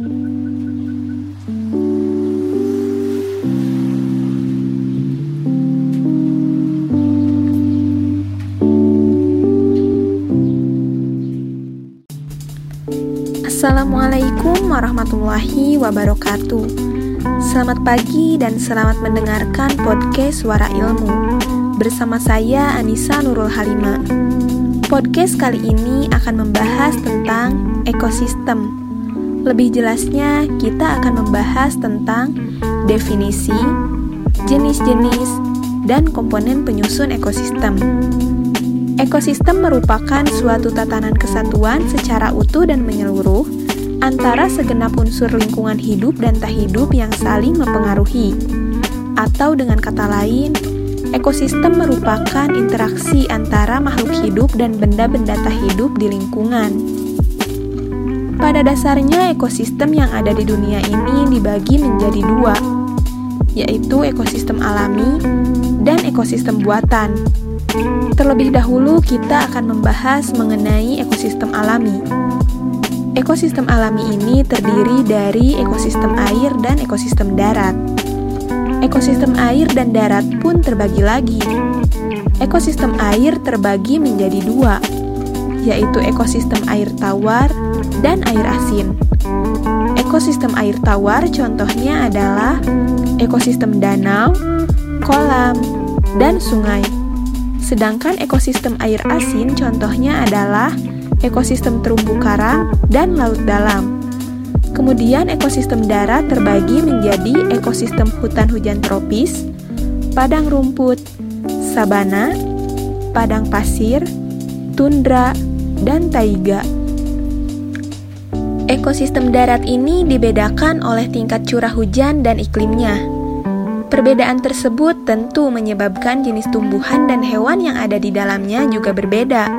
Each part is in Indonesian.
Assalamualaikum warahmatullahi wabarakatuh. Selamat pagi dan selamat mendengarkan podcast Suara Ilmu. Bersama saya Anissa Nurul Halima. Podcast kali ini akan membahas tentang ekosistem. Lebih jelasnya, kita akan membahas tentang definisi, jenis-jenis, dan komponen penyusun ekosistem. Ekosistem merupakan suatu tatanan kesatuan secara utuh dan menyeluruh antara segenap unsur lingkungan hidup dan tak hidup yang saling mempengaruhi. Atau dengan kata lain, ekosistem merupakan interaksi antara makhluk hidup dan benda-benda tak hidup di lingkungan. Pada dasarnya, ekosistem yang ada di dunia ini dibagi menjadi dua, yaitu ekosistem alami dan ekosistem buatan. Terlebih dahulu, kita akan membahas mengenai ekosistem alami. Ekosistem alami ini terdiri dari ekosistem air dan ekosistem darat. Ekosistem air dan darat pun terbagi lagi. Ekosistem air terbagi menjadi dua, yaitu ekosistem air tawar dan air asin. Ekosistem air tawar contohnya adalah ekosistem danau, kolam, dan sungai. Sedangkan ekosistem air asin contohnya adalah ekosistem terumbu karang dan laut dalam. Kemudian ekosistem darat terbagi menjadi ekosistem hutan hujan tropis, padang rumput, sabana, padang pasir, tundra, dan taiga. Ekosistem darat ini dibedakan oleh tingkat curah hujan dan iklimnya. Perbedaan tersebut tentu menyebabkan jenis tumbuhan dan hewan yang ada di dalamnya juga berbeda.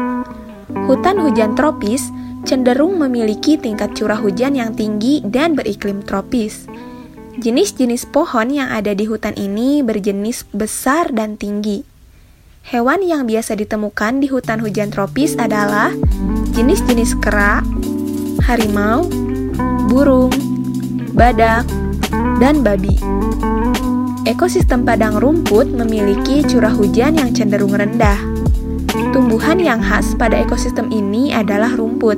Hutan hujan tropis cenderung memiliki tingkat curah hujan yang tinggi dan beriklim tropis. Jenis-jenis pohon yang ada di hutan ini berjenis besar dan tinggi. Hewan yang biasa ditemukan di hutan hujan tropis adalah jenis-jenis kera, harimau, burung, badak, dan babi. Ekosistem padang rumput memiliki curah hujan yang cenderung rendah. Tumbuhan yang khas pada ekosistem ini adalah rumput.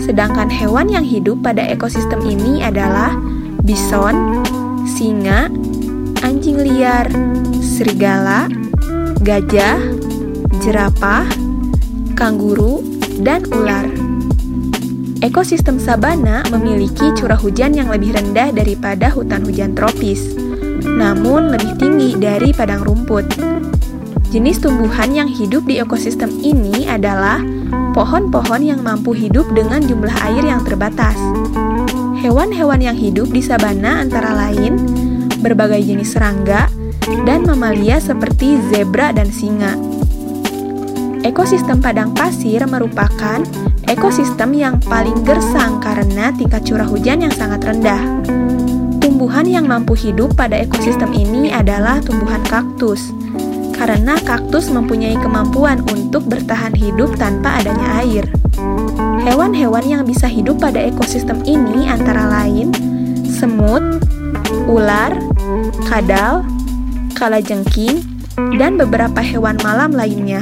Sedangkan hewan yang hidup pada ekosistem ini adalah bison, singa, anjing liar, serigala, gajah, jerapah, kanguru, dan ular. Ekosistem sabana memiliki curah hujan yang lebih rendah daripada hutan hujan tropis namun lebih tinggi dari padang rumput. Jenis tumbuhan yang hidup di ekosistem ini adalah pohon-pohon yang mampu hidup dengan jumlah air yang terbatas. Hewan-hewan yang hidup di sabana antara lain berbagai jenis serangga dan mamalia seperti zebra dan singa. Ekosistem padang pasir merupakan ekosistem yang paling gersang karena tingkat curah hujan yang sangat rendah. Tumbuhan yang mampu hidup pada ekosistem ini adalah tumbuhan kaktus, karena kaktus mempunyai kemampuan untuk bertahan hidup tanpa adanya air. Hewan-hewan yang bisa hidup pada ekosistem ini antara lain semut, ular, kadal, kalajengking, dan beberapa hewan malam lainnya.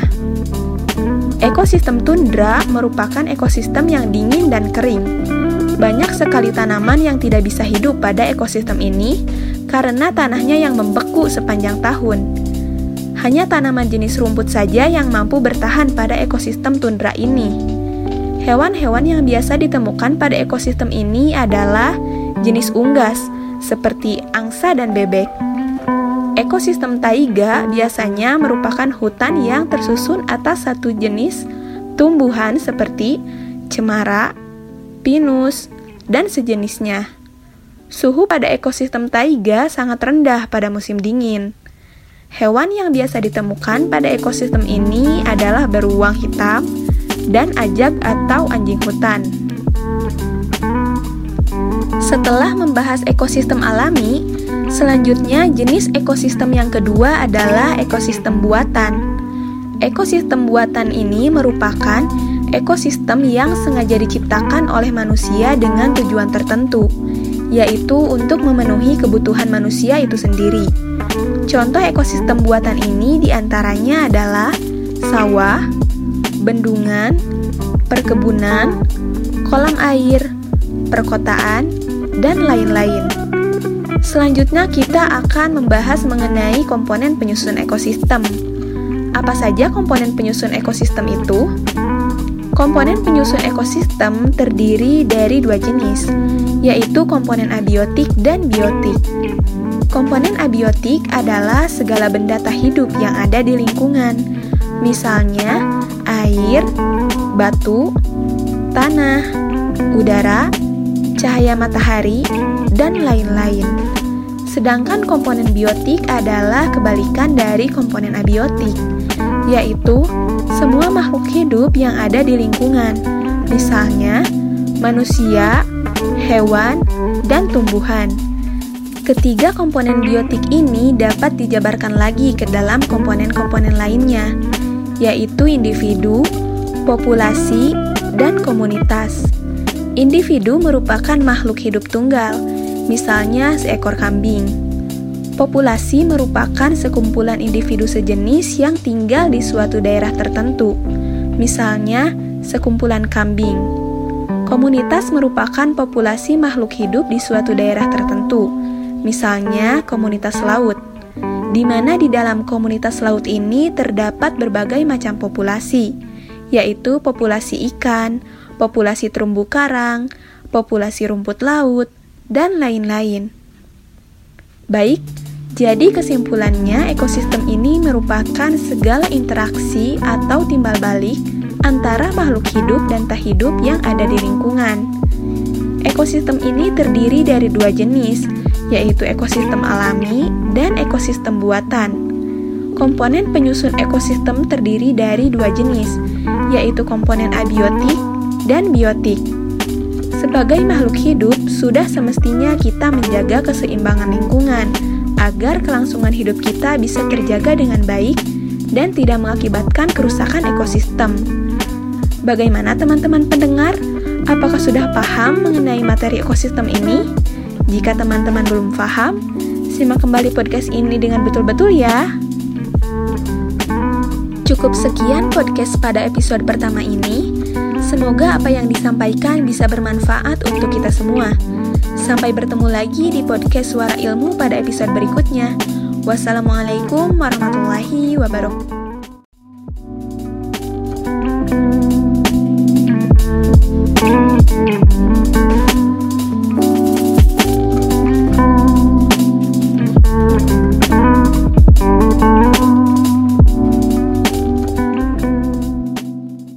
Ekosistem tundra merupakan ekosistem yang dingin dan kering banyak sekali tanaman yang tidak bisa hidup pada ekosistem ini karena tanahnya yang membeku sepanjang tahun. Hanya tanaman jenis rumput saja yang mampu bertahan pada ekosistem tundra ini. Hewan-hewan yang biasa ditemukan pada ekosistem ini adalah jenis unggas, seperti angsa dan bebek. Ekosistem taiga biasanya merupakan hutan yang tersusun atas satu jenis tumbuhan seperti cemara, pinus, dan sejenisnya. Suhu pada ekosistem taiga sangat rendah pada musim dingin. Hewan yang biasa ditemukan pada ekosistem ini adalah beruang hitam dan ajak atau anjing hutan. Setelah membahas ekosistem alami, selanjutnya jenis ekosistem yang kedua adalah ekosistem buatan. Ekosistem buatan ini merupakan ekosistem yang sengaja diciptakan oleh manusia dengan tujuan tertentu, yaitu untuk memenuhi kebutuhan manusia itu sendiri. Contoh ekosistem buatan ini di antaranya adalah sawah, bendungan, perkebunan, kolam air, perkotaan, dan lain-lain. Selanjutnya kita akan membahas mengenai komponen penyusun ekosistem. Apa saja komponen penyusun ekosistem itu? Komponen penyusun ekosistem terdiri dari dua jenis, yaitu komponen abiotik dan biotik. Komponen abiotik adalah segala benda tak hidup yang ada di lingkungan, misalnya air, batu, tanah, udara, cahaya matahari, dan lain-lain. Sedangkan komponen biotik adalah kebalikan dari komponen abiotik, yaitu semua makhluk hidup yang ada di lingkungan, misalnya manusia, hewan, dan tumbuhan. Ketiga komponen biotik ini dapat dijabarkan lagi ke dalam komponen-komponen lainnya, yaitu individu, populasi, dan komunitas. Individu merupakan makhluk hidup tunggal, misalnya seekor kambing. Populasi merupakan sekumpulan individu sejenis yang tinggal di suatu daerah tertentu, misalnya sekumpulan kambing. Komunitas merupakan populasi makhluk hidup di suatu daerah tertentu, misalnya komunitas laut, di mana di dalam komunitas laut ini terdapat berbagai macam populasi, yaitu populasi ikan, populasi terumbu karang, populasi rumput laut, dan lain-lain. Baik, jadi kesimpulannya ekosistem ini merupakan segala interaksi atau timbal balik antara makhluk hidup dan tak hidup yang ada di lingkungan. Ekosistem ini terdiri dari dua jenis, yaitu ekosistem alami dan ekosistem buatan. Komponen penyusun ekosistem terdiri dari dua jenis, yaitu komponen abiotik dan biotik. Sebagai makhluk hidup, sudah semestinya kita menjaga keseimbangan lingkungan agar kelangsungan hidup kita bisa terjaga dengan baik dan tidak mengakibatkan kerusakan ekosistem. Bagaimana teman-teman pendengar? Apakah sudah paham mengenai materi ekosistem ini? Jika teman-teman belum paham, simak kembali podcast ini dengan betul-betul ya. Cukup sekian podcast pada episode pertama ini. Semoga apa yang disampaikan bisa bermanfaat untuk kita semua. Sampai bertemu lagi di podcast Suara Ilmu pada episode berikutnya. Wassalamualaikum warahmatullahi wabarakatuh.